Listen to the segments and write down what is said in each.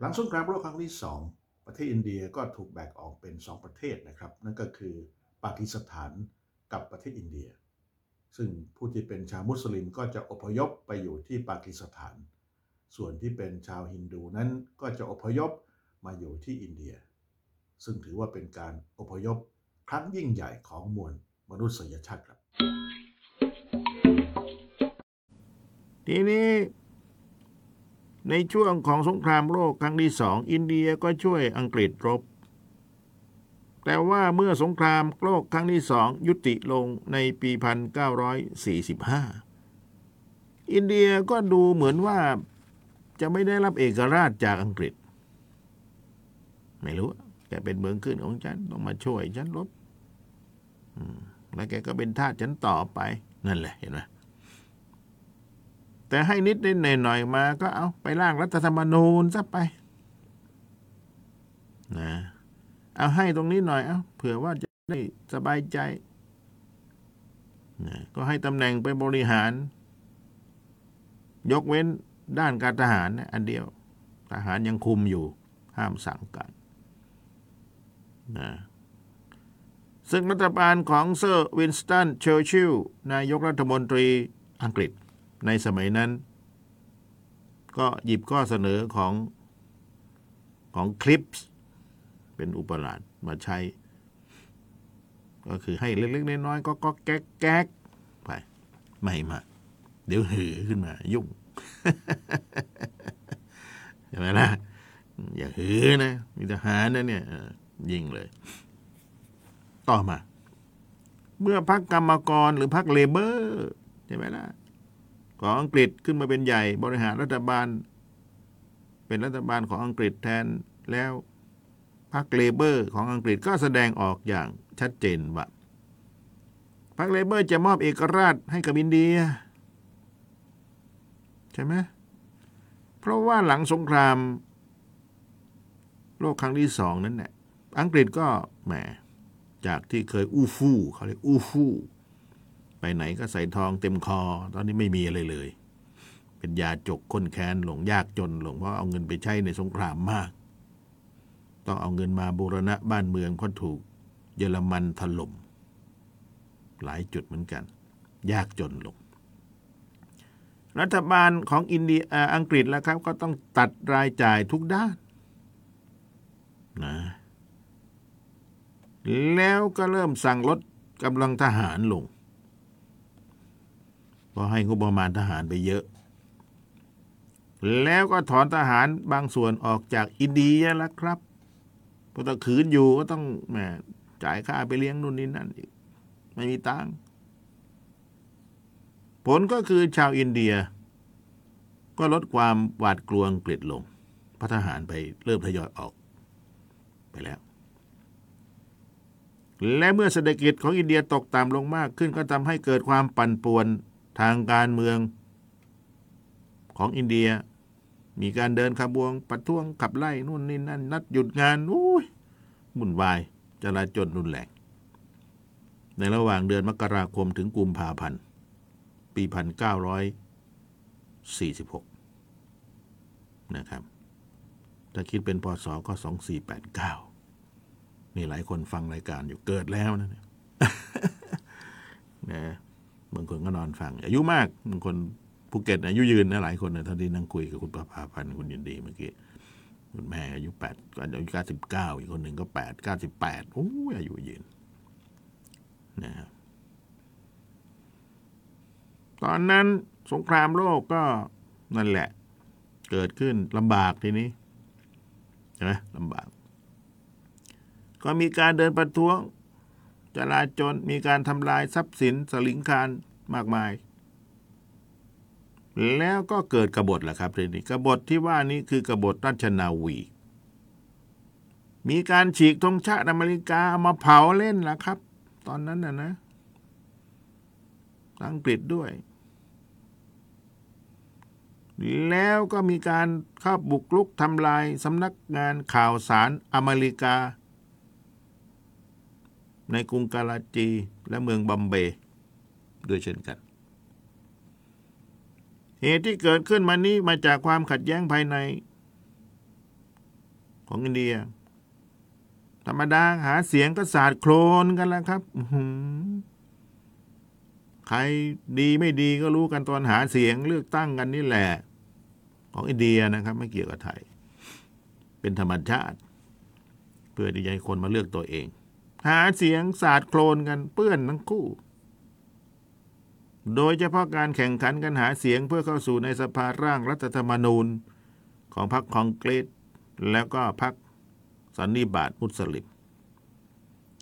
หลังสงครามโลกครั้งที่สองประเทศอินเดียก็ถูกแบ่งออกเป็นสองประเทศนะครับ นั่นก็คือปากีสถานกับประเทศอินเดีย ซึ่งผู้ที่เป็นชาวมุสลิมก็จะอพยพไปอยู่ที่ปากีสถาน ส่วนที่เป็นชาวฮินดูนั้นก็จะอพยพมาอยู่ที่อินเดีย ซึ่งถือว่าเป็นการอพยพครั้งยิ่งใหญ่ของมวลมนุษยชาติครับ ทีนี้ในช่วงของสงครามโลกครั้งที่สอง อินเดียก็ช่วยอังกฤษรบ แต่ว่าเมื่อสงครามโลกครั้งที่สองยุติลงในปี 1945 อินเดียก็ดูเหมือนว่าจะไม่ได้รับเอกราชจากอังกฤษ ไม่รู้แกเป็นเมืองขึ้นของฉัน ต้องมาช่วยฉันรบแล้วแกก็เป็นทาสฉันต่อไป นั่นแหละเห็นไหม แต่ให้นิดนิดหน่อยหน่อยมาก็เอาไปร่างรัฐธรรมนูญซะไปนะเอาให้ตรงนี้หน่อยเอาเผื่อว่าจะได้สบายใจนะก็ให้ตำแหน่งไปบริหาร ยกเว้นด้านการทหารนะอันเดียว ทหารยังคุมอยู่ ห้ามสั่งการนะซึ่งรัฐบาลของเซอร์วินสตันเชอร์ชิลนายกรัฐมนตรีอังกฤษ ในสมัยนั้น ก็หยิบข้อเสนอของของคริปส์เป็นอุปราชมาใช้ ก็คือให้เล็กๆน้อยๆก็ก็แก๊กแก๊กไป ไม่มา เดี๋ยวหือขึ้นมา ยุ่งใช่ไหมล่ะอย่าหือนะ มีทหารนะเนี่ยยิงเลย ต่อมา เมื่อพรรคกรรมกรหรือพรรคเลเบอร์ใช่ไหมล่ะ ของอังกฤษขึ้นมาเป็นใหญ่บริหารรัฐบาล เป็นรัฐบาลของอังกฤษแทนแล้วพรรคเลเบอร์ของอังกฤษก็แสดงออกอย่างชัดเจนว่าพรรคเลเบอร์จะมอบเอกราชให้กับอินเดีย ใช่ไหมเพราะว่าหลังสงคราม โลกครั้งที่สองนั้นเนี่ยอังกฤษก็แหมจากที่เคยอู้ฟู่เขาเรียกอู้ฟู่ ไปไหนก็ใส่ทองเต็มคอ ตอนนี้ไม่มีอะไรเลย เป็นยาจกค้นแค้นหลงยากจนหลงเพราะเอาเงินไปใช้ในสงครามมาก ต้องเอาเงินมาบูรณะบ้านเมืองเพราะถูก เยอรมันถล่มหลายจุดเหมือนกัน ยากจนลง รัฐบาลของอินเดียอังกฤษแล้วครับ ก็ต้องตัดรายจ่ายทุกด้านนะแล้วก็เริ่มสั่งลดกำลังทหารลง เพราะให้งบประมาณทหารไปเยอะ แล้วก็ถอนทหารบางส่วนออกจากอินเดียแล้วครับเพราะถ้าขืนอยู่ก็ต้องแหมจ่ายค่าไปเลี้ยงนู่นนี่นั่นอีกไม่มีตังค์ผลก็คือชาวอินเดีย ก็ลดความหวาดกลัวอังกฤษลงพระทหารไปเริ่มทยอยออกไปแล้ว และเมื่อเศรษฐกิจของอินเดียตกต่ำลงมากขึ้นก็ทำให้เกิดความปั่นป่วน ทางการเมืองของอินเดีย มีการเดินขบวนประท้วงขับไล่นู่นนี่นั่นนัดหยุดงานอุ้ยวุ่นวายจราจนรุนแรงในระหว่างเดือนมกราคมถึงกุมภาพันธ์ ปี 1946 นะครับ ถ้าคิดเป็นพศก็ 2489 มีหลายคนฟังรายการอยู่เกิดแล้วนะเนี่ยนะ บางคนก็นอนฟัง อายุมากบางคนภูเก็ตอายุยืนนะหลายคนนะท่านที่นั่งคุยกับคุณประภาพันธ์คุณยินดีเมื่อกี้คุณแม่อายุแปดก็อายุเก้าสิบเก้าอีกคนหนึ่งก็แปดเก้าสิบแปดโอ้ยอายุยืนนะครับตอนนั้นสงครามโลกก็นั่นแหละ เกิดขึ้นลำบากทีนี้ใช่ไหมลำบาก ก็มีการเดินประท้วง จลาจลมีการทำลายทรัพย์สินสลิงคารมากมาย แล้วก็เกิดกบฏแหละครับทีนี้กบฏที่ว่านี้คือกบฏราชนาวี มีการฉีกธงชาติอเมริกาเอามาเผาเล่นแหละครับ ตอนนั้นนะนะ อังกฤษด้วย แล้วก็มีการเข้าบุกรุกทำลายสำนักงานข่าวสารอเมริกา ในกรุงกาลาจีและเมืองบัมเบย์ด้วยเช่นกัน เหตุที่เกิดขึ้นมานี้มาจากความขัดแย้งภายใน ของอินเดีย ธรรมดาหาเสียงก็สาดโคลนกันแล้วครับใครดีไม่ดีก็รู้กันตอนหาเสียงเลือกตั้งกันนี่แหละ ของอินเดียนะครับ ไม่เกี่ยวกับไทย เป็นธรรมชาติ เพื่อที่จะให้คนมาเลือกตัวเอง หาเสียงสาดโคลนกันเปื้อนทั้งคู่ โดยเฉพาะการแข่งขันกันหาเสียงเพื่อเข้าสู่ในสภาร่างรัฐธรรมนูญของพรรคคองเกรสแล้วก็พรรคสันนิบาตมุสลิม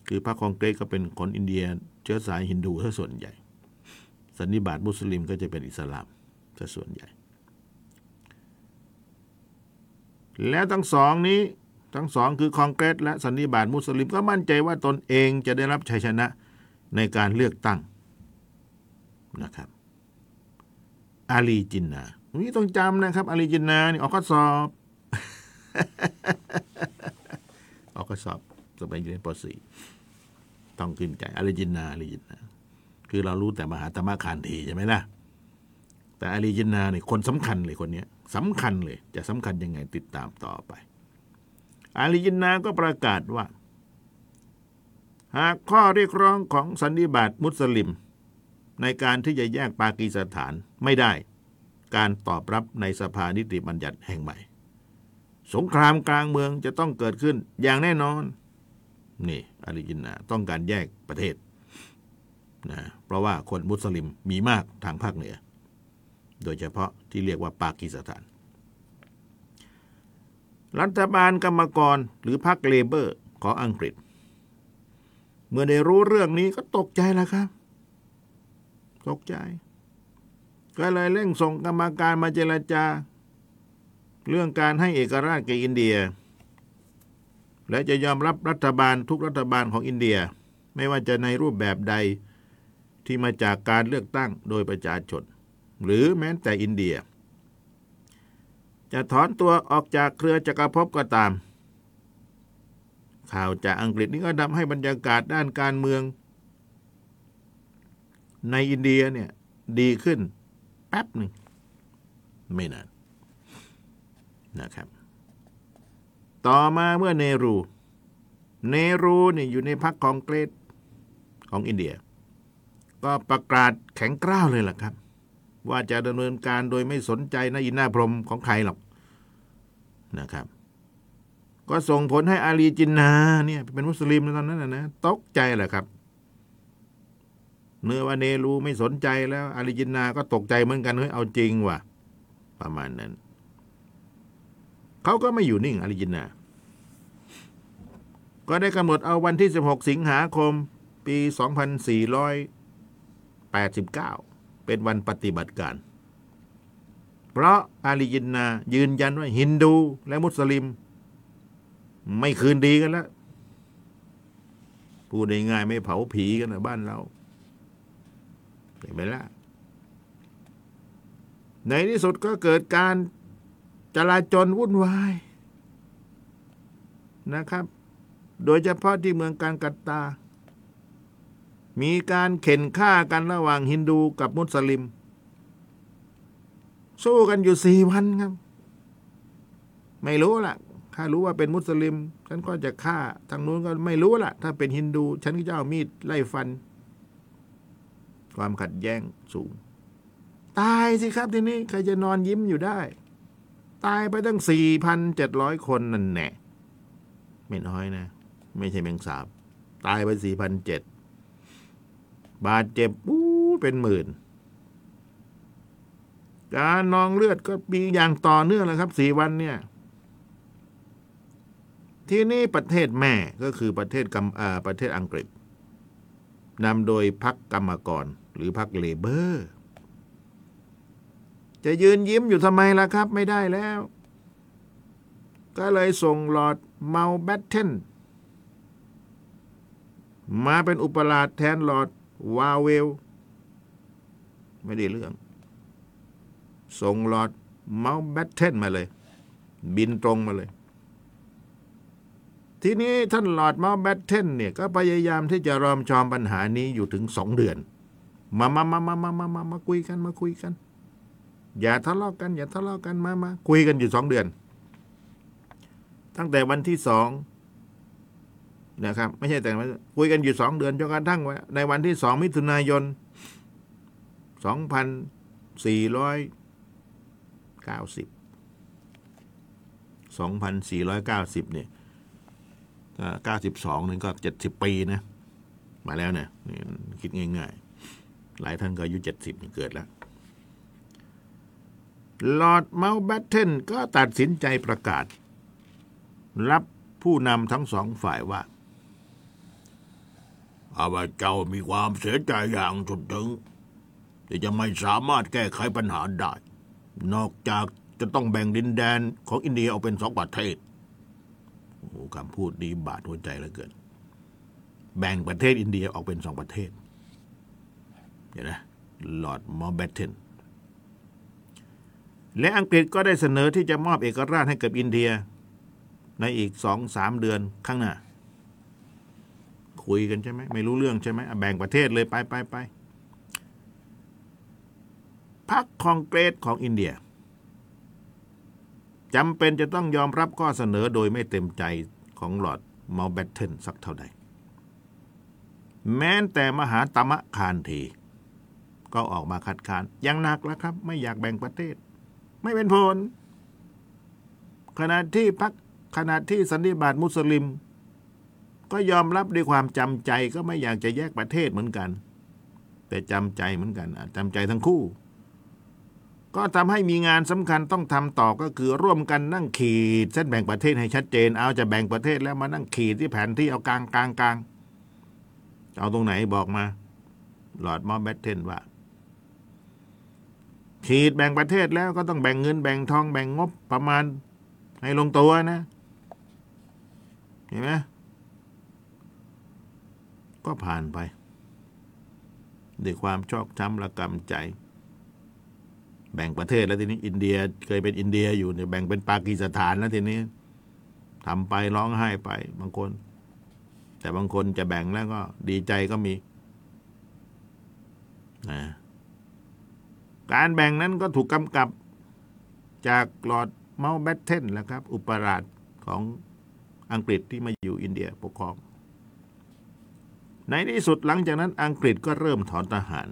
คือพรรคคองเกรสก็เป็นคนอินเดียเชื้อสายฮินดูซะส่วนใหญ่ สันนิบาตมุสลิมก็จะเป็นอิสลามซะส่วนใหญ่ แล้วทั้งสองนี้ ทั้งสองคือคองเกรสและสันนิบาตมุสลิมก็มั่นใจว่าตนเองจะได้รับชัยชนะในการเลือกตั้งนะครับอาลีจินนานี่ต้องจำนะครับ อาลีจินนานี่ออกข้อสอบ ออกข้อสอบสมัยเรียนป .4 ต้องขึ้นใจอาลีจินนาอาลีจินนา คือเรารู้แต่มหาตมะคานทีใช่ไหมล่ะ แต่อาลีจินนาเนี่ยคนสำคัญเลยคนนี้สำคัญเลย จะสำคัญยังไงติดตามต่อไป อาลีจินนาก็ประกาศว่า หากข้อเรียกร้องของสันนิบาตมุสลิม ในการที่จะแยกปากีสถานไม่ได้ การตอบรับในสภานิติบัญญัติแห่งใหม่ สงครามกลางเมืองจะต้องเกิดขึ้นอย่างแน่นอน นี่อาลีจินนาต้องการแยกประเทศนะเพราะว่าคนมุสลิมมีมากทางภาคเหนือ โดยเฉพาะที่เรียกว่าปากีสถาน รัฐบาลกรรมกรหรือพรรคเลเบอร์ของอังกฤษ เมื่อได้รู้เรื่องนี้ก็ตกใจแล้วครับ ตกใจ ก็เลยเร่งส่งกรรมการมาเจรจา เรื่องการให้เอกราชแก่อินเดีย และจะยอมรับรัฐบาลทุกรัฐบาลของอินเดีย ไม่ว่าจะในรูปแบบใดที่มาจากการเลือกตั้งโดยประชาชนหรือแม้แต่อินเดีย จะถอนตัวออกจากเครือจักรภพก็ตาม ข่าวจากอังกฤษนี่ก็ทำให้บรรยากาศด้านการเมือง ในอินเดียเนี่ยดีขึ้นแป๊บหนึ่งไม่นานนะครับ ต่อมาเมื่อเนรู เนรูเนี่ยอยู่ในพรรคคองเกรสของอินเดีย ก็ประกาศแข็งกร้าวเลยล่ะครับ ว่าจะดำเนินการโดยไม่สนใจนอินนาพรมของใครหรอกนะครับ ก็ส่งผลให้อาลีจินนาเนี่ยเป็นมุสลิมในตอนนั้นนะนะตกใจแหละครับ เนื้อว่าเนรูไม่สนใจแล้ว อาลีจินนาก็ตกใจเหมือนกันเฮ้ยเอาจริงว่ะ ประมาณนั้นเขาก็ไม่อยู่นิ่งอาลีจินนา ก็ได้กำหนดเอาวันที่ 16 สิงหาคม ปี 2489 เป็นวันปฏิบัติการ เพราะอาลีจินนา ยืนยันว่าฮินดูและมุสลิม ไม่คืนดีกันแล้วพูดง่ายๆไม่เผาผีกันนะบ้านเราเห็นไหมล่ะในที่สุดก็เกิดการจลาจลวุ่นวายนะครับ โดยเฉพาะที่เมืองการกัตตา มีการเข็นฆ่ากันระหว่างฮินดูกับมุสลิม สู้กันอยู่สี่วันครับ ไม่รู้ล่ะถ้ารู้ว่าเป็นมุสลิม ฉันก็จะฆ่า ทางนู้นก็ไม่รู้ล่ะ ถ้าเป็นฮินดู ฉันก็จะเอามีดไล่ฟัน ความขัดแย้งสูง ตายสิครับทีนี้ใครจะนอนยิ้มอยู่ได้ ตายไปตั้งสี่พันเจ็ดร้อยคนนั่นแน่ไม่น้อยนะ ไม่ใช่แมงสาบ ตายไปสี่พันเจ็ด บาดเจ็บอู้เป็นหมื่น การนองเลือดก็มีอย่างต่อเนื่องเลยครับสี่วันเนี่ย ที่นี่ประเทศแม่ก็คือประเทศกัมประเทศอังกฤษนำโดยพรรคกรรมกร หรือพรรคเลเบอร์ จะยืนยิ้มอยู่ทำไมล่ะครับไม่ได้แล้ว ก็เลยส่งลอดเมาแบตเทนมาเป็นอุปราชแทนลอด วาเวล ไม่ได้เรื่อง ส่งหลอดเมาแบตเทนมาเลย บินตรงมาเลย ทีนี้ท่านหลอดเมาแบตเทนเนี่ย ก็พยายามที่จะรอมชอมปัญหานี้อยู่ถึงสองเดือน มามามามามามามามาคุยกันมาคุยกัน อย่าทะเลาะกัน อย่าทะเลาะกันมามาคุยกันอยู่สองเดือน ตั้งแต่วันที่สอง นะครับ ไม่ใช่แต่วันคุยกันอยู่สองเดือนจนกระทั่งว่าในวันที่สองมิถุนายนสองพันสี่ร้อยเก้าสิบสองพันสี่ร้อยเก้าสิบเนี่ยเก้าสิบสองนี่ก็เจ็ดสิบปีนะมาแล้วเนี่ยคิดง่าย ๆ หลายท่านก็อายุเจ็ดสิบเกิดแล้วลอร์ดเมาแบตเทนก็ตัดสินใจประกาศ รับผู้นำทั้งสองฝ่ายว่า ข้าพเจ้ามีความเสียใจอย่างสุดซึ้งที่จะไม่สามารถแก้ไขปัญหาได้ นอกจากจะต้องแบ่งดินแดนของอินเดียออกเป็นสองประเทศโอ้คำพูดดีบาดหัวใจเหลือเกิน แบ่งประเทศอินเดียออกเป็นสองประเทศ เห็นไหมลอร์ดเมานต์แบตเทนและอังกฤษก็ได้เสนอที่จะมอบเอกราชให้กับอินเดีย ในอีกสองสามเดือนข้างหน้า คุยกันใช่ไหมไม่รู้เรื่องใช่ไหมแบ่งประเทศเลยไปไปไปพรรคคองเกรสของอินเดียจำเป็นจะต้องยอมรับข้อเสนอโดยไม่เต็มใจของลอร์ดเมานต์แบตเทนสักเท่าใด แม้แต่มหาตมะคานธี ก็ออกมาคัดค้านอย่างหนักแล้วครับ ไม่อยากแบ่งประเทศ ไม่เป็นผลขณะที่พักขณะที่สันนิบาตมุสลิม ก็ยอมรับด้วยความจำใจก็ไม่อยากจะแยกประเทศเหมือนกัน แต่จำใจเหมือนกันจำใจทั้งคู่ ก็ทำให้มีงานสำคัญต้องทำต่อก็คือร่วมกันนั่งขีดเส้นแบ่งประเทศให้ชัดเจน เอาจะแบ่งประเทศแล้วมานั่งขีดที่แผนที่เอากลางกลางกลางเอาตรงไหนบอกมาหลอดมอแบตเทนว่าขีดแบ่งประเทศแล้วก็ต้องแบ่งเงินแบ่งทองแบ่งงบประมาณ ให้ลงตัวนะ เห็นไหม ก็ผ่านไป ด้วยความชอกช้ำระกำใจ แบ่งประเทศแล้วทีนี้อินเดียเคยเป็นอินเดียอยู่เนี่ยแบ่งเป็นปากีสถานแล้วทีนี้ทำไปร้องไห้ไป บางคน แต่บางคนจะแบ่งแล้วก็ดีใจก็มีนะการแบ่งนั้นก็ถูกกำกับจากลอร์ดเมาแบตเทนแหละครับ อุปราชของอังกฤษที่มาอยู่อินเดียปกครอง ในที่สุดหลังจากนั้นอังกฤษก็เริ่มถอนทหาร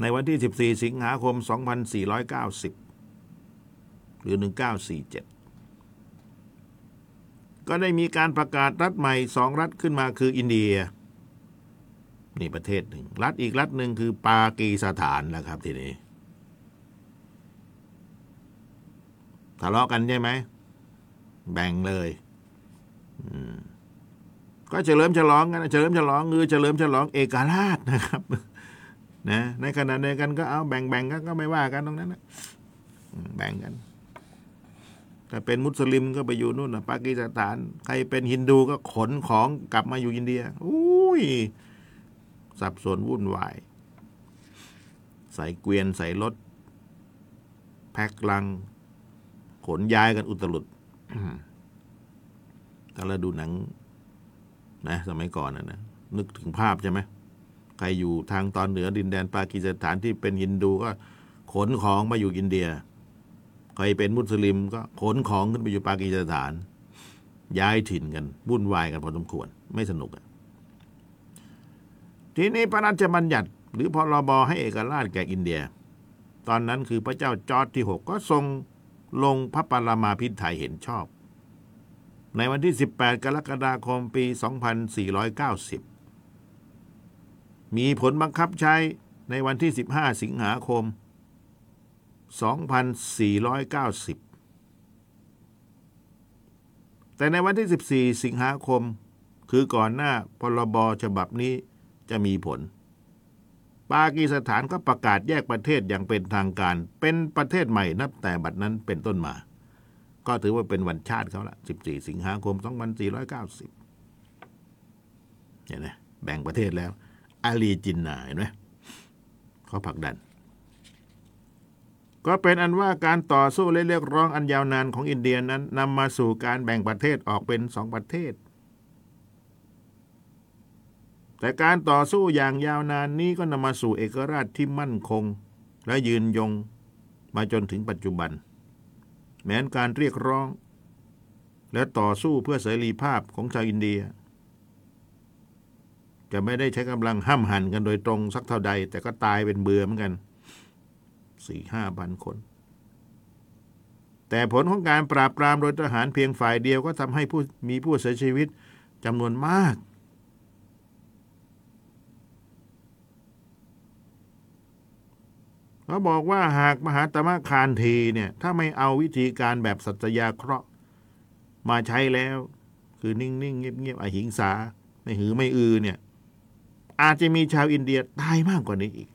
ในวันที่ 14 สิงหาคม 2490 หรือ 1947 ก็ได้มีการประกาศรัฐใหม่สองรัฐขึ้นมาคืออินเดีย นี่ประเทศหนึ่ง รัฐอีกรัฐหนึ่งคือปากีสถานนะครับทีนี้ทะเลาะกันใช่ไหม แบ่งเลย ก็เฉลิมฉลองกันเฉลิมฉลองคือเฉลิมฉลองเอกราชนะครับนะในขณะเดียวกันก็เอาแบ่งแบ่งกันก็ไม่ว่ากันตรงนั้นนะแบ่งกันถ้าเป็นมุสลิมก็ไปอยู่นู่นนะปากีสถาน ใครเป็นฮินดูก็ขนของกลับมาอยู่อินเดียอุ้ยสับสนวุ่นวาย ใส่เกวียนใส่รถแพ็คลัง ขนย้ายกันอุตลุดถ้าเราดูหนัง นะสมัยก่อนนะนะนึกถึงภาพใช่ไหมใครอยู่ทางตอนเหนือดินแดนปากีสถานที่เป็นฮินดูก็ขนของมาอยู่อินเดีย ใครเป็นมุสลิมก็ขนของขึ้นไปอยู่ปากีสถาน ย้ายถิ่นกันวุ่นวายกันพอสมควร ไม่สนุกอะทีนี้พระราชบัญญัติ หรือพรบให้เอกราชแก่อินเดีย ตอนนั้นคือพระเจ้าจอร์จที่6ก็ทรงลงพระปรมาภิไธยเห็นชอบ ในวันที่ 18 กรกฎาคมปี 2490 มีผลบังคับใช้ในวันที่ 15 สิงหาคม 2490 แต่ในวันที่ 14 สิงหาคม คือก่อนหน้าพรบฉบับนี้จะมีผล ปากีสถานก็ประกาศแยกประเทศอย่างเป็นทางการ เป็นประเทศใหม่นับแต่บัดนั้นเป็นต้นมา ก็ถือว่าเป็นวันชาติเขาละ14 สิงหาคม 2490 เห็นไหมแบ่งประเทศแล้ว อาลีจินนาเห็นไหมเขาผลักดัน ก็เป็นอันว่าการต่อสู้และเรียกร้องอันยาวนานของอินเดียนั้นนำมาสู่การแบ่งประเทศออกเป็นสองประเทศ แต่การต่อสู้อย่างยาวนานนี้ก็นำมาสู่เอกราชที่มั่นคง และยืนยงมาจนถึงปัจจุบัน แม้นการเรียกร้อง และต่อสู้เพื่อเสรีภาพของชาวอินเดีย จะไม่ได้ใช้กำลังห้ามหันกันโดยตรงสักเท่าใด แต่ก็ตายเป็นเบื่อเหมือนกันสี่ห้าพันคน แต่ผลของการปราบปรามโดยทหารเพียงฝ่ายเดียวก็ทำให้ผู้มีผู้เสียชีวิตจำนวนมาก เขาบอกว่าหากมหาตมะคานทีเนี่ยถ้าไม่เอาวิธีการแบบสัตยาเคราะห์มาใช้แล้ว คือนิ่งๆเงียบๆอหิงสา ไม่หือไม่อือเนี่ย อาจจะมีชาวอินเดียตายมากกว่านี้อีก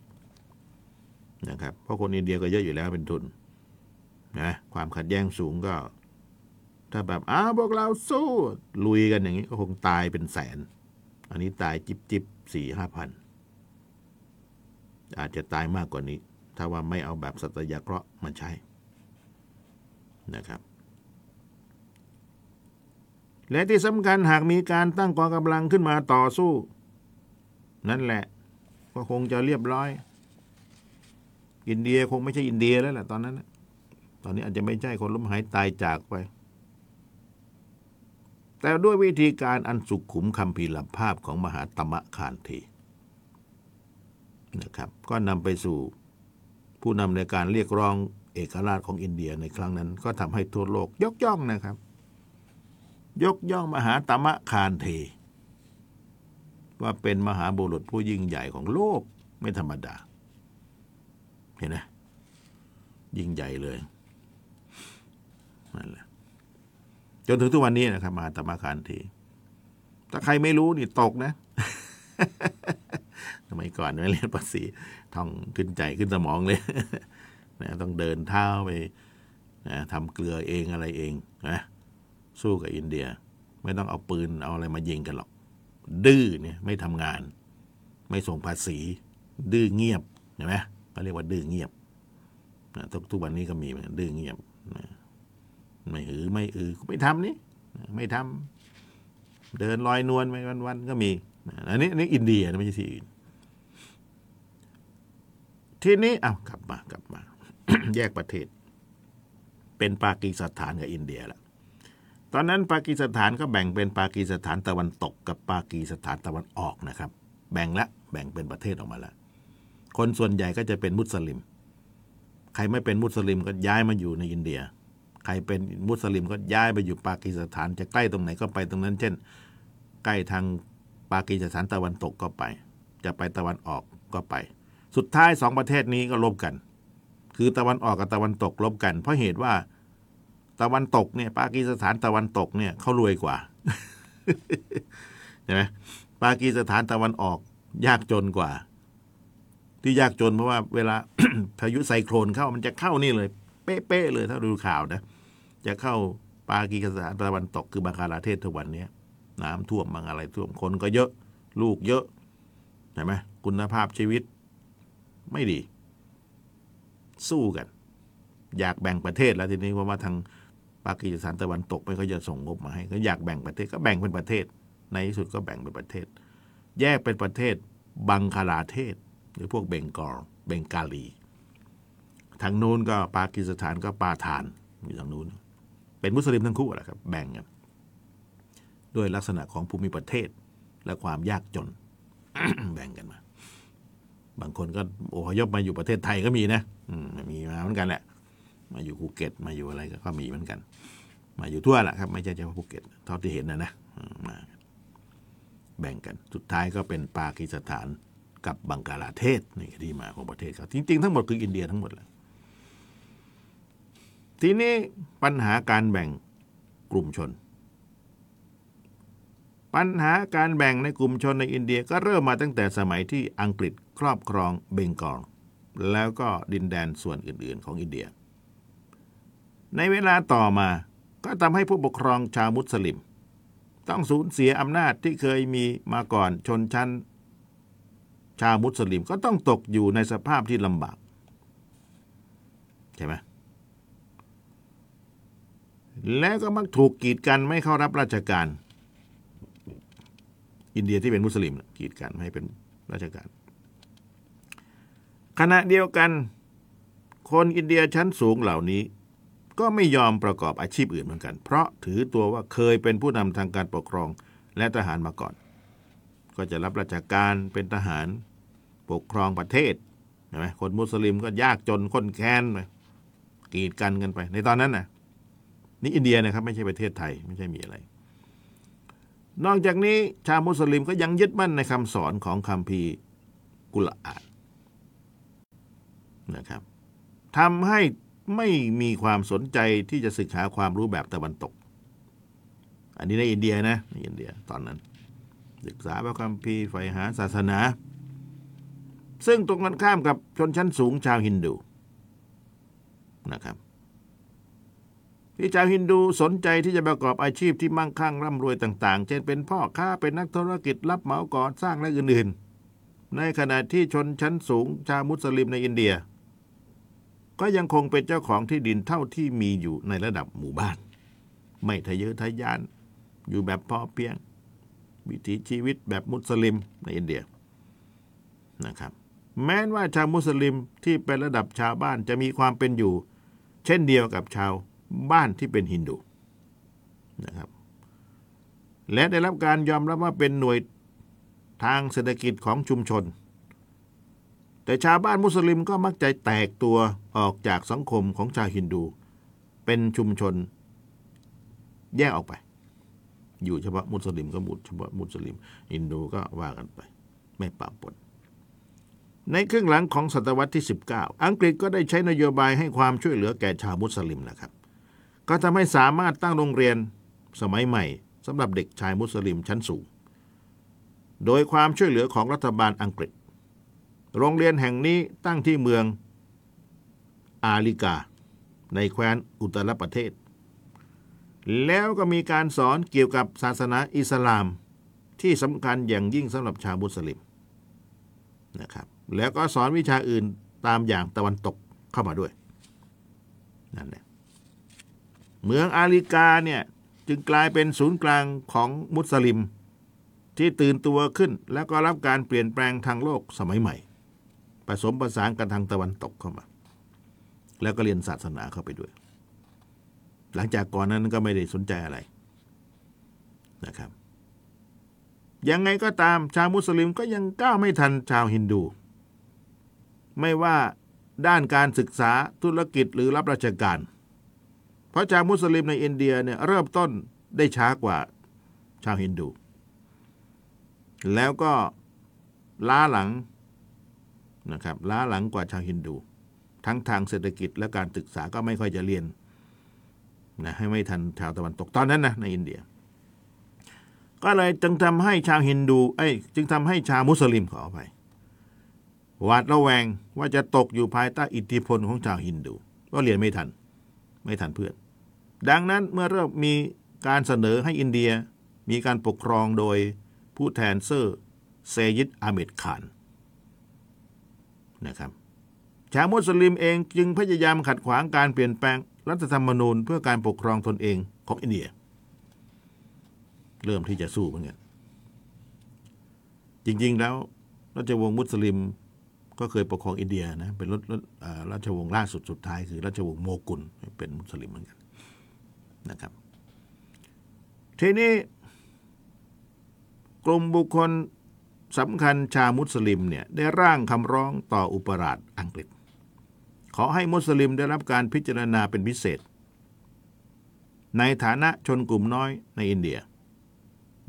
นะครับเพราะคนอินเดียก็เยอะอยู่แล้วเป็นทุนนะความขัดแย้งสูงก็ ถ้าแบบอ้าวพวกเราสู้ลุยกันอย่างนี้ก็คงตายเป็นแสน อันนี้ตายจิบจิบสี่ห้าพันอาจจะตายมากกว่านี้ ถ้าว่าไม่เอาแบบสัตยาเคราะห์มาใช้นะครับ และที่สำคัญหากมีการตั้งกองกำลังขึ้นมาต่อสู้ นั่นแหละ ก็คงจะเรียบร้อย อินเดียคงไม่ใช่อินเดียแล้วแหละตอนนั้นนะตอนนี้อาจจะไม่ใช่คนล้มหายตายจากไป แต่ด้วยวิธีการอันสุขขุมคำพีรภาพของมหาตมะคานทีนะครับ ก็นำไปสู่ ผู้นำในการเรียกร้องเอกราชของอินเดียในครั้งนั้น ก็ทำให้ทั่วโลกยกย่องนะครับ ยกย่องมหาตมะคานเท ว่าเป็นมหาบุรุษผู้ยิ่งใหญ่ของโลกไม่ธรรมดา เห็นไหมยิ่งใหญ่เลยนั่นแหละจนถึงทุกวันนี้นะครับ มหาตมะคานเทถ้าใครไม่รู้นี่ตกนะ มัยก่อนไม่เรียนภาษีท่องขึ้นใจขึ้นสมองเลยนะต้องเดินเท้าไปนะทำเกลือเองอะไรเองนะสู้กับอินเดีย ไม่ต้องเอาปืนเอาอะไรมายิงกันหรอก ดื้อเนี่ยไม่ทำงาน ไม่ส่งภาษี ดื้อเงียบเห็นไหมเขาเรียกว่าดื้อเงียบนะทุกทุกวันนี้ก็มีเหมือนดื้อเงียบนะไม่หือไม่อือไม่ทำนี่ไม่ทำเดินลอยนวลไปวันๆก็มีนะอันนี้อันนี้อินเดียนะไม่ใช่ที่อื่น ทีนี้เอากลับมากลับมา แยกประเทศ เป็นปากีสถานกับอินเดียละตอนนั้นปากีสถานก็แบ่งเป็นปากีสถานตะวันตก กับปากีสถานตะวันออกนะครับ แบ่งละแบ่งเป็นประเทศออกมาแล้วคนส่วนใหญ่ก็จะเป็นมุสลิม ใครไม่เป็นมุสลิมก็ย้ายมาอยู่ในอินเดีย ใครเป็นมุสลิมก็ย้ายไปอยู่ปากีสถาน จะใกล้ตรงไหนก็ไปตรงนั้น เช่น ใกล้ทางปากีสถานตะวันตกก็ไป จะไปตะวันออกก็ไป สุดท้ายสองประเทศนี้ก็ลบกัน คือตะวันออกกับตะวันตกลบกัน เพราะเหตุว่าตะวันตกเนี่ยปากีสถานตะวันตกเนี่ยเขารวยกว่าใช่ไหมปากีสถานตะวันออกยากจนกว่า ที่ยากจนเพราะว่าเวลาพายุไซโครนเข้ามันจะเข้านี่เลย เป๊ะๆเลย ถ้าดูข่าวนะ จะเข้าปากีสถานตะวันตกคือบังคลาเทศทุกวันเนี้ยน้ำท่วมบางอะไรท่วมคนก็เยอะ ลูกเยอะใช่ไหมคุณภาพชีวิต ไม่ดี สู้กัน อยากแบ่งประเทศแล้วทีนี้เพราะว่าทางปากีสถานตะวันตกไม่เขาจะส่งงบมาให้ก็อยากแบ่งประเทศก็แบ่งเป็นประเทศ ในที่สุดก็แบ่งเป็นประเทศ แยกเป็นประเทศบังคลาเทศ หรือพวกเบงกอลเบงกาลีทางนู้นก็ปากีสถานก็ปาทานอยู่ทางนู้น เป็นมุสลิมทั้งคู่แหละครับ แบ่งกันด้วยลักษณะของภูมิประเทศและความยากจน แบ่งกันมา บางคนก็อพยพมาอยู่ประเทศไทยก็มีนะอือมีมาเหมือนกันแหละ มาอยู่ภูเก็ต มาอยู่อะไรก็มีเหมือนกัน มาอยู่ทั่วแหละครับ ไม่ใช่เฉพาะภูเก็ตเท่าที่เห็นนะนะมาแบ่งกัน สุดท้ายก็เป็นปากีสถานกับบังกลาเทศนี่ที่มาของประเทศเขาจริงๆ ทั้งหมดคืออินเดียทั้งหมดแหละทีนี้ปัญหาการแบ่งกลุ่มชน ปัญหาการแบ่งในกลุ่มชนในอินเดียก็เริ่มมาตั้งแต่สมัยที่อังกฤษครอบครองเบงกอลแล้วก็ดินแดนส่วนอื่นๆของอินเดีย ในเวลาต่อมาก็ทำให้ผู้ปกครองชาวมุสลิม ต้องสูญเสียอำนาจที่เคยมีมาก่อนชนชั้น ชาวมุสลิมก็ต้องตกอยู่ในสภาพที่ลำบากใช่ไหมแล้วก็มักถูกกีดกันไม่เข้ารับราชการ อินเดียที่เป็นมุสลิมกีดกันไม่ให้เป็นราชการ ขณะเดียวกัน คนอินเดียชั้นสูงเหล่านี้ ก็ไม่ยอมประกอบอาชีพอื่นเหมือนกัน เพราะถือตัวว่าเคยเป็นผู้นำทางการปกครองและทหารมาก่อน ก็จะรับราชการเป็นทหารปกครองประเทศใช่ไหมคนมุสลิมก็ยากจนคนแค้นไปกีดกันกันไป ในตอนนั้นนะนี่อินเดียนะครับ ไม่ใช่ประเทศไทยไม่ใช่มีอะไร นอกจากนี้ชาวมุสลิมก็ยังยึดมั่นในคำสอนของคัมภีกุรอานนะครับทำให้ไม่มีความสนใจที่จะศึกษาความรู้แบบตะวันตก อันนี้ในอินเดียนะในอินเดียตอนนั้น ศึกษาพระคัมภีร์ใฝ่หาศาสนา ซึ่งตรงกันข้ามกับชนชั้นสูงชาวฮินดูนะครับ ที่ชาวฮินดูสนใจที่จะประกอบอาชีพที่มั่งคั่งร่ำรวยต่าง ๆ เช่นเป็นพ่อค้าเป็นนักธุรกิจรับเหมาก่อสร้างและอื่นๆ ในขณะที่ชนชั้นสูงชาวมุสลิมในอินเดีย ก็ยังคงเป็นเจ้าของที่ดินเท่าที่มีอยู่ในระดับหมู่บ้าน ไม่ทะเยอทะยาน อยู่แบบพอเพียง วิถีชีวิตแบบมุสลิมในอินเดียนะครับ แม้ว่าชาวมุสลิมที่เป็นระดับชาวบ้านจะมีความเป็นอยู่ เช่นเดียวกับชาว บ้านที่เป็นฮินดูนะครับ และได้รับการยอมรับว่าเป็นหน่วยทางเศรษฐกิจของชุมชน แต่ชาวบ้านมุสลิมก็มักจะแตกตัวออกจากสังคมของชาวฮินดู เป็นชุมชน แยกออกไป อยู่เฉพาะมุสลิมก็มุดเฉพาะมุสลิมฮินดูก็ว่ากันไป ไม่ปะปนในครึ่งหลังของศตวรรษที่ 19 อังกฤษก็ได้ใช้นโยบายให้ความช่วยเหลือแก่ชาวมุสลิมนะครับ ก็ทำให้สามารถตั้งโรงเรียนสมัยใหม่สำหรับเด็กชายมุสลิมชั้นสูง โดยความช่วยเหลือของรัฐบาลอังกฤษ โรงเรียนแห่งนี้ตั้งที่เมืองอาลิกา ในแคว้นอุตรประเทศ แล้วก็มีการสอนเกี่ยวกับศาสนาอิสลามที่สำคัญอย่างยิ่งสำหรับชาวมุสลิมนะครับ แล้วก็สอนวิชาอื่นตามอย่างตะวันตกเข้ามาด้วยนั่นแหละ เมืองอาลิกาเนี่ยจึงกลายเป็นศูนย์กลางของมุสลิม ที่ตื่นตัวขึ้นแล้วก็รับการเปลี่ยนแปลงทางโลกสมัยใหม่ ผสมผสานกันทางตะวันตกเข้ามา แล้วก็เรียนศาสนาเข้าไปด้วย หลังจากก่อนนั้นก็ไม่ได้สนใจอะไรนะครับ ยังไงก็ตามชาวมุสลิมก็ยังก้าวไม่ทันชาวฮินดู ไม่ว่าด้านการศึกษาธุรกิจหรือรับราชการ พราะชาวมุสลิมในอินเดียเนี่ยเริ่มต้นได้ช้ากว่าชาวฮินดู แล้วก็ล้าหลังนะครับล้าหลังกว่าชาวฮินดู ทั้งทางเศรษฐกิจและการศึกษาก็ไม่ค่อยจะเรียนนะให้ไม่ทันชาวตะวันตกตอนนั้นนะในอินเดีย ก็เลยจึงทำให้ชาวฮินดูเอ้ยจึงทำให้ชาวมุสลิมขอไปหวาดระแวงว่าจะตกอยู่ภายใต้อิทธิพลของชาวฮินดู ก็เรียนไม่ทัน ไม่ทันเพื่อน ดังนั้นเมื่อเริ่มมีการเสนอให้อินเดียมีการปกครองโดยผู้แทนเซอร์เซยิดอาเมดขานนะครับชาวมุสลิมเองจึงพยายามขัดขวางการเปลี่ยนแปลงรัฐธรรมนูญเพื่อการปกครองตนเองของอินเดีย เริ่มที่จะสู้เหมือนกันจริง ๆ แล้วราชวงศ์มุสลิมก็เคยปกครองอินเดียนะเป็นรัฐราชวงศ์ล่าสุดสุดท้ายคือราชวงศ์โมกุลเป็นมุสลิมเหมือนกัน นะครับ ทีนี้กลุ่มบุคคลสำคัญชาวมุสลิมเนี่ยได้ร่างคำร้องต่ออุปราชอังกฤษ ขอให้มุสลิมได้รับการพิจารณาเป็นพิเศษ ในฐานะชนกลุ่มน้อยในอินเดีย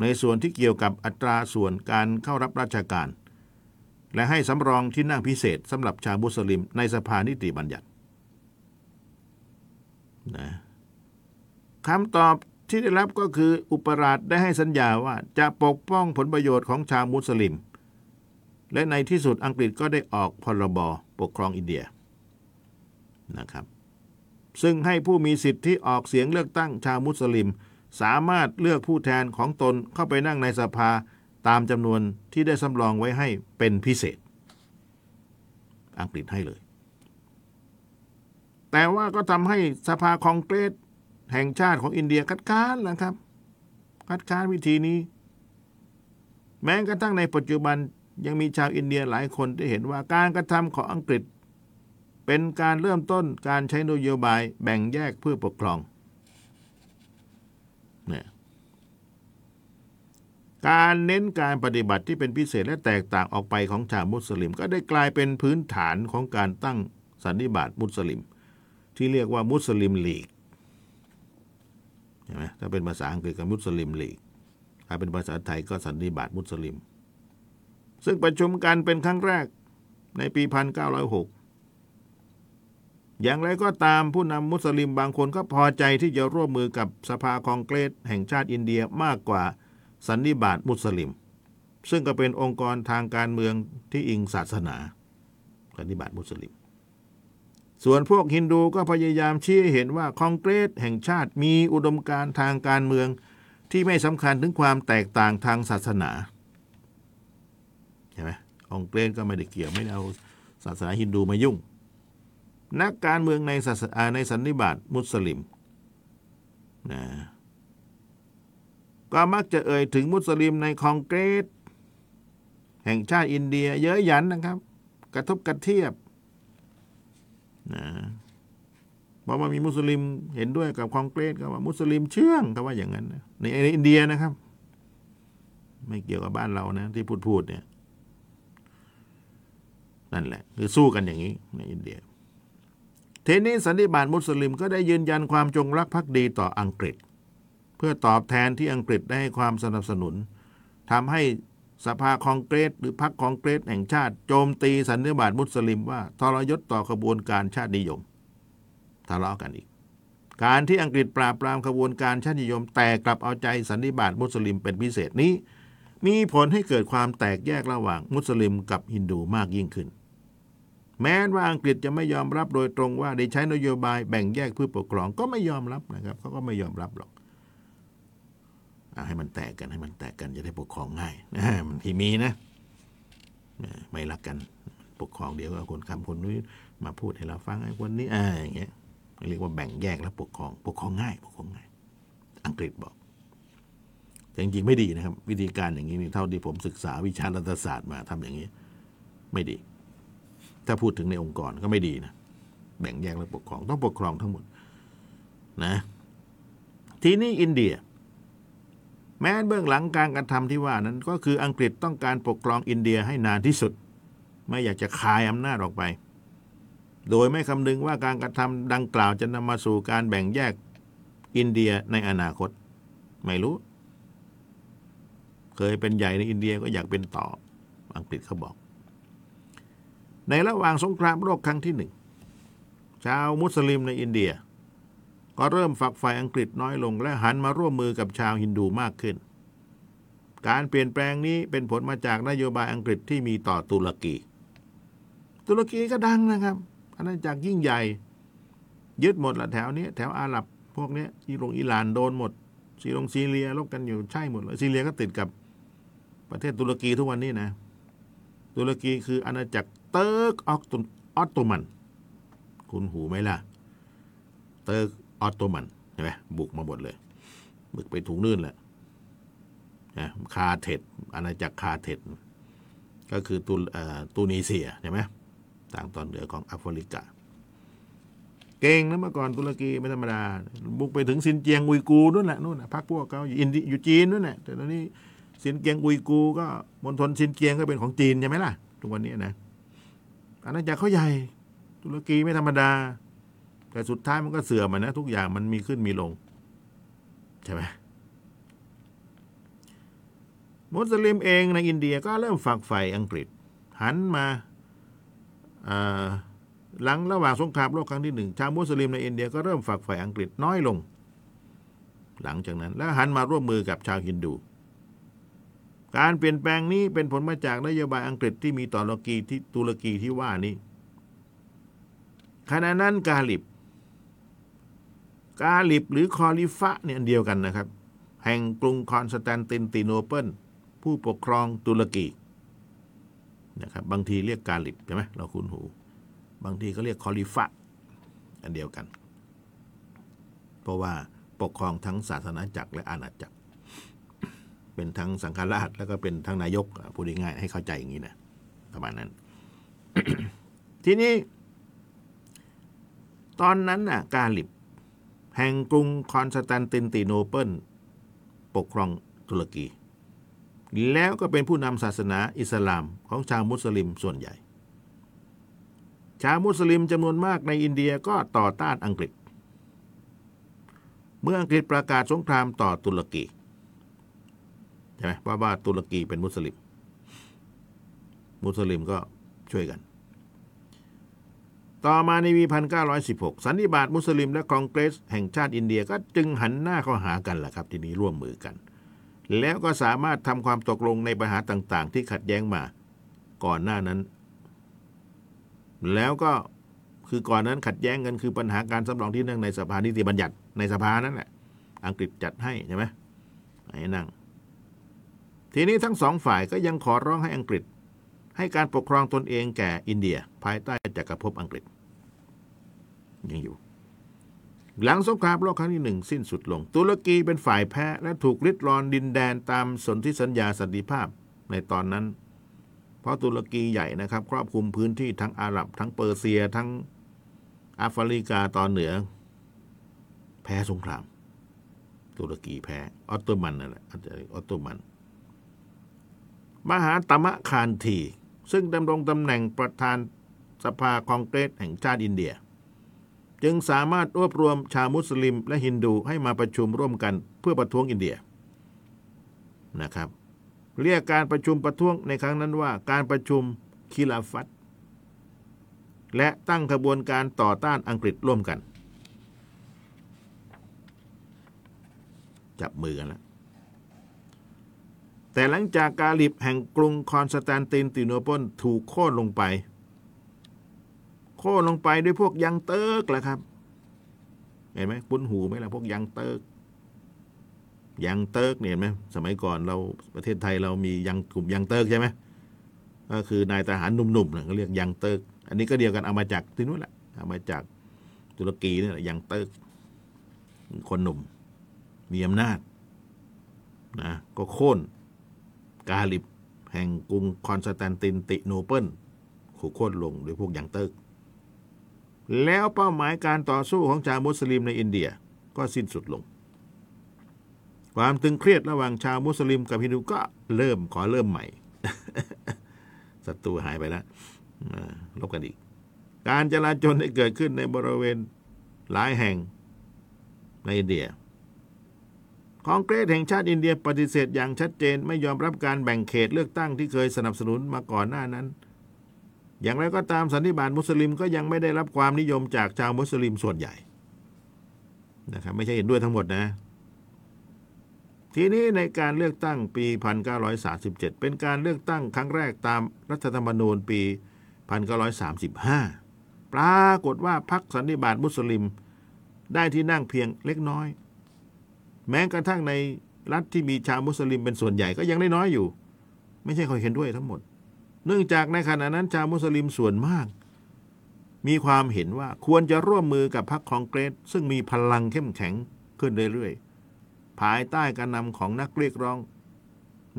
ในส่วนที่เกี่ยวกับอัตราส่วนการเข้ารับราชการ และให้สำรองที่นั่งพิเศษสำหรับชาวมุสลิมในสภานิติบัญญัตินะ คำตอบที่ได้รับก็คืออุปราชได้ให้สัญญาว่าจะปกป้องผลประโยชน์ของชาวมุสลิม และในที่สุดอังกฤษก็ได้ออกพรบปกครองอินเดียนะครับ ซึ่งให้ผู้มีสิทธิ์ที่ออกเสียงเลือกตั้งชาวมุสลิม สามารถเลือกผู้แทนของตนเข้าไปนั่งในสภาตามจำนวนที่ได้สำรองไว้ให้เป็นพิเศษ อังกฤษให้เลย แต่ว่าก็ทำให้สภาคองเกรส แห่งชาติของอินเดียคัดค้านนะครับ คัดค้านวิธีนี้ แม้กระทั่งในปัจจุบันยังมีชาวอินเดียหลายคนที่เห็นว่าการกระทำของอังกฤษ เป็นการเริ่มต้นการใช้นโยบายแบ่งแยกเพื่อปกครองเนี่ยการเน้นการปฏิบัติที่เป็นพิเศษและแตกต่างออกไปของชาวมุสลิม ก็ได้กลายเป็นพื้นฐานของการตั้งสันนิบาตมุสลิม ที่เรียกว่ามุสลิมลีก ช่ไหมถ้าเป็นภาษาอังกฤษก็มุสลิมลีกถ้าเป็นภาษาไทยก็สันนิบาตมุสลิม ซึ่งประชุมกันเป็นครั้งแรกในปี 1906 อย่างไรก็ตามผู้นำมุสลิมบางคนก็พอใจที่จะร่วมมือกับสภาคองเกรสแห่งชาติอินเดียมากกว่าสันนิบาตมุสลิม ซึ่งก็เป็นองค์กรทางการเมืองที่อิงศาสนา สันนิบาตมุสลิม ส่วนพวกฮินดูก็พยายามชี้ให้เห็นว่าคองเกรสแห่งชาติมีอุดมการณ์ทางการเมืองที่ไม่สำคัญถึงความแตกต่างทางศาสนาใช่ไหมคองเกรสก็ไม่ได้เกี่ยวไม่ได้เอาศาสนาฮินดูมายุ่ง นักการเมืองในศาสนาในสันนิบาตมุสลิมนะก็มักจะเอ่ยถึงมุสลิมในคองเกรสแห่งชาติอินเดีย เยอะหยันนะครับ กระทบกระเทียบ นะเพราะว่ามีมุสลิมเห็นด้วยกับคองเกรสก็ว่ามุสลิมเชื่องก็ว่าอย่างนั้นนะในอินเดียนะครับ ไม่เกี่ยวกับบ้านเรานะ ที่พูดพูดเนี่ย นั่นแหละ คือสู้กันอย่างนี้ ในอินเดียเทนี้สันนิบาตมุสลิมก็ได้ยืนยันความจงรักภักดีต่ออังกฤษ เพื่อตอบแทนที่อังกฤษได้ให้ความสนับสนุนทำให้ สภาคองเกรสหรือพรรคคองเกรสแห่งชาติ โจมตีสันนิบาตมุสลิมว่าทรยศต่อขบวนการชาตินิยมทะเลาะกันอีก การที่อังกฤษปราบปรามขบวนการชาตินิยม แต่กลับเอาใจสันนิบาตมุสลิมเป็นพิเศษนี้ มีผลให้เกิดความแตกแยกระหว่างมุสลิมกับฮินดูมากยิ่งขึ้น แม้ว่าอังกฤษจะไม่ยอมรับโดยตรงว่าได้ใช้นโยบายแบ่งแยกเพื่อปกครองก็ไม่ยอมรับนะครับเขาก็ไม่ยอมรับหรอก ให้มันแตกกันให้มันแตกกันจะได้ปกครองง่ายมันที่มีนะไม่รักกัน ปกครองเดี๋ยวก็คนคำคนนู้นมาพูดให้เราฟังไอ้คนนี้อ่าอย่างเงี้ยเรียกว่าแบ่งแยกแล้วปกครอง ปกครองง่ายปกครองง่าย อังกฤษบอกแต่จริงๆไม่ดีนะครับ วิธีการอย่างนี้นี่เท่าที่ผมศึกษาวิชารัฐศาสตร์มาทำอย่างนี้ ไม่ดี ถ้าพูดถึงในองค์กรก็ไม่ดีนะแบ่งแยกและปกครองต้องปกครองทั้งหมด นะ ทีนี้อินเดีย แม้เบื้องหลังการกระทำที่ว่านั้นก็คืออังกฤษต้องการปกครองอินเดียให้นานที่สุด ไม่อยากจะคายอำนาจออกไป โดยไม่คำนึงว่าการกระทำดังกล่าวจะนำมาสู่การแบ่งแยกอินเดียในอนาคต ไม่รู้ เคยเป็นใหญ่ในอินเดียก็อยากเป็นต่ออังกฤษเขาบอก ในระหว่างสงครามโลกครั้งที่หนึ่งชาวมุสลิมในอินเดีย ก็เริ่มฝักใฝ่อังกฤษน้อยลง และหันมาร่วมมือกับชาวฮินดูมากขึ้น การเปลี่ยนแปลงนี้เป็นผลมาจากนโยบายอังกฤษที่มีต่อตุรกี ตุรกีก็ดังนะครับอาณาจักรยิ่งใหญ่ ยึดหมดละแถวนี้แถวอาหรับพวกนี้อิรงอิหร่านโดนหมดซีรงซีเรียลบกันอยู่ใช่หมดเลยซีเรียก็ติดกับประเทศตุรกีทุกวันนี้นะ ตุรกีคืออาณาจักรเติร์กออตโตมัน คุ้นหูไหมล่ะ เติร์ก ออตโตมันเห็นไหมบุกมาหมดเลยบุกไปถึงนู่นแหละนะคาร์เธจอาณาจักรคาร์เธจก็คือตูตูนิเซียใช่ไหมทางตอนเหนือของแอฟริกา เก่งนะเมื่อก่อนตุรกีไม่ธรรมดา บุกไปถึงซินเจียงอุยกูนู่นแหละนู่นนะพรรคพวกเขาอยู่อินอยู่จีนนู่นแหละแต่ตอนนี้ซินเจียงอุยกูก็มณฑลซินเจียงก็เป็นของจีนใช่ไหมล่ะทุกวันนี้นะอาณาจักรเขาใหญ่ ตุรกีไม่ธรรมดา แต่สุดท้ายมันก็เสื่อมอะนะ ทุกอย่างมันมีขึ้นมีลง ใช่ไหมมุสลิมเองในอินเดียก็เริ่มฝักใฝ่อังกฤษ หันมาหลังระหว่างสงครามโลกครั้งที่หนึ่งชาวมุสลิมในอินเดียก็เริ่มฝักใฝ่อังกฤษน้อยลง หลังจากนั้น แล้วหันมาร่วมมือกับชาวฮินดู การเปลี่ยนแปลงนี้เป็นผลมาจากนโยบายอังกฤษที่มีต่อตุรกีที่ตุรกีที่ว่านี้ขณะนั้นกาหลิบ กาหลิบหรือคอลิฟะเนี่ยเดียวกันนะครับ แห่งกรุงคอนสแตนตินติโนเปิลผู้ปกครองตุรกีนะครับบางทีเรียกกาหลิบใช่ไหมเราคุ้นหู บางทีก็เรียกคอลิฟะอันเดียวกัน เพราะว่าปกครองทั้งศาสนาจักรและอาณาจักร เป็นทั้งสังฆราชแล้วก็เป็นทั้งนายกพูดง่ายๆให้เข้าใจอย่างนี้นะประมาณนั้น ทีนี้ ตอนนั้นน่ะกาหลิบ แห่งกรุงคอนสแตนตินติโนเปิลปกครองตุรกี แล้วก็เป็นผู้นำศาสนาอิสลามของชาวมุสลิมส่วนใหญ่ ชาวมุสลิมจำนวนมากในอินเดียก็ต่อต้านอังกฤษ เมื่ออังกฤษประกาศสงครามต่อตุรกีใช่ไหมเพราะว่าตุรกีเป็นมุสลิม มุสลิมก็ช่วยกัน ต่อมาในปี1916 สันนิบาตมุสลิมและคองเกรส แห่งชาติอินเดียก็จึงหันหน้าเข้าหากันแหละครับ ทีนี้ร่วมมือกัน แล้วก็สามารถทำความตกลงในปัญหาต่างๆ ที่ขัดแย้งมา ก่อนหน้านั้น แล้วก็คือก่อนนั้นขัดแย้งกันคือปัญหาการสำรองที่นั่งในสภานิติบัญญัติในสภานั่นแหละ อังกฤษจัดให้ใช่ไหมให้นั่ง ทีนี้ทั้งสองฝ่ายก็ยังขอร้องให้อังกฤษให้การปกครองตนเองแก่อินเดีย ภายใต้จักรภพอังกฤษ ยังอยู่ หลังสงครามโลกครั้งที่หนึ่งสิ้นสุดลง ตุรกีเป็นฝ่ายแพ้และถูกริดรอนดินแดนตามสนธิสัญญาสันติภาพในตอนนั้น เพราะตุรกีใหญ่นะครับ ครอบคลุมพื้นที่ทั้งอาหรับทั้งเปอร์เซียทั้งแอฟริกาตอนเหนือ แพ้สงคราม ตุรกีแพ้ ออตโตมันนั่นแหละออตโตมัน มหาตมะคานที ซึ่งดำรงตำแหน่งประธานสภาคองเกรสแห่งชาติอินเดีย จึงสามารถรวบรวมชาวมุสลิมและฮินดูให้มาประชุมร่วมกันเพื่อประท้วงอินเดียนะครับ เรียกการประชุมประท้วงในครั้งนั้นว่า การประชุมคิลาฟัตและตั้งขบวนการต่อต้านอังกฤษร่วมกัน จับมือกันแล้วแต่หลังจากกาหลิบแห่งกรุงคอนสแตนตินติโนเปิลถูกโค่นลงไป โค่นลงไปด้วยพวกยังเติร์กแหละครับ เห็นไหมคุ้นหูไหมล่ะพวกยังเติร์กยังเติร์กเนี่ยเห็นไหมสมัยก่อนเราประเทศไทยเรามียังกลุ่มยังเติร์กใช่ไหมก็คือนายทหารหนุ่มๆเนี่ยเขาเรียกยังเติร์กอันนี้ก็เดียวกันเอามาจากที่นู้นแหละเอามาจากตุรกีนี่แหละยังเติร์กคนหนุ่ม มีอำนาจนะก็โค่นกาหลิบแห่งกรุงคอนสแตนตินติโนเปิลถูกโค่นลงโดยพวกยังเติร์ก แล้วเป้าหมายการต่อสู้ของชาวมุสลิมในอินเดียก็สิ้นสุดลง ความตึงเครียดระหว่างชาวมุสลิมกับฮินดูก็เริ่มขอเริ่มใหม่ศัตรูหายไปแล้วลบกันอีก การจลาจลได้เกิดขึ้นในบริเวณหลายแห่งในอินเดีย คองเกรสแห่งชาติอินเดียปฏิเสธอย่างชัดเจนไม่ยอมรับการแบ่งเขตเลือกตั้งที่เคยสนับสนุนมาก่อนหน้านั้น อย่างไรก็ตามสันนิบาตมุสลิมก็ยังไม่ได้รับความนิยมจากชาวมุสลิมส่วนใหญ่นะครับไม่ใช่เห็นด้วยทั้งหมดนะ ทีนี้ในการเลือกตั้งปี 1937 เป็นการเลือกตั้งครั้งแรกตามรัฐธรรมนูญปี 1935 ปรากฏว่าพรรคสันนิบาตมุสลิมได้ที่นั่งเพียงเล็กน้อย แม้กระทั่งในรัฐที่มีชาวมุสลิมเป็นส่วนใหญ่ก็ยังได้น้อยอยู่ ไม่ใช่เขาเห็นด้วยทั้งหมด เนื่องจากในขณะนั้นชาวมุสลิมส่วนมาก มีความเห็นว่าควรจะร่วมมือกับพรรคคองเกรส ซึ่งมีพลังเข้มแข็งขึ้นเรื่อยๆภายใต้การนำของนักเรียกร้อง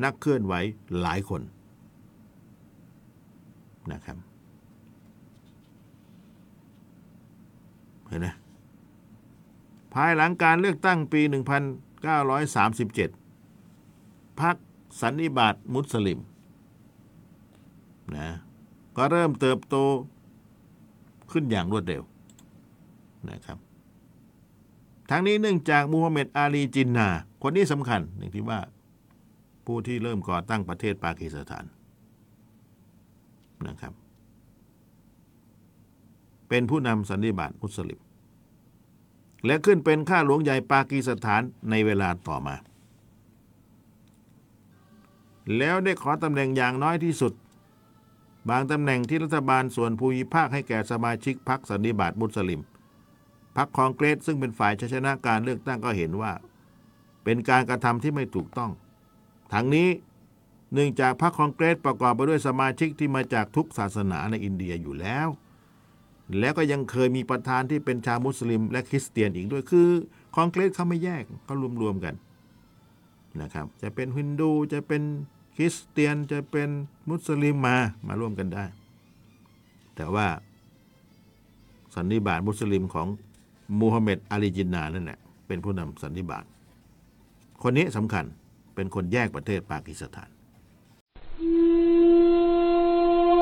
นักเคลื่อนไหวหลายคนนะครับเห็นไหมภายหลังการเลือกตั้งปี 1937พรรคสันนิบาตมุสลิม นะก็เริ่มเติบโตขึ้นอย่างรวดเร็วนะครับทั้งนี้เนื่องจากมูฮัมหมัดอาลีจินนา คนนี้สำคัญอย่างที่ว่าผู้ที่เริ่มก่อตั้งประเทศปากีสถานนะครับ เป็นผู้นำสันนิบาตมุสลิม และขึ้นเป็นข้าหลวงใหญ่ปากีสถานในเวลาต่อมา แล้วได้ขอตำแหน่งอย่างน้อยที่สุด บางตำแหน่งที่รัฐบาลส่วนภูมิภาคให้แก่สมาชิกพรรคสันนิบาตมุสลิมพรรคคองเกรสซึ่งเป็นฝ่ายชัยชนะการเลือกตั้งก็เห็นว่า เป็นการกระทำที่ไม่ถูกต้อง ทั้งนี้เนื่องจากพรรคคองเกรสประกอบไปด้วยสมาชิกที่มาจากทุกศาสนาในอินเดียอยู่แล้ว แล้วก็ยังเคยมีประธานที่เป็นชาวมุสลิม และคริสเตียนอีกด้วยคือคองเกรสเขาไม่แยกเขารวมๆกันนะครับ จะเป็นฮินดูจะเป็น คริสเตียนจะเป็นมุสลิมมามาร่วมกันได้ แต่ว่าสันนิบาตมุสลิมของมูฮัมหมัดอาลีจินนานั่นแหละเป็นผู้นำสันนิบาตคนนี้สำคัญเป็นคนแยกประเทศปากีสถาน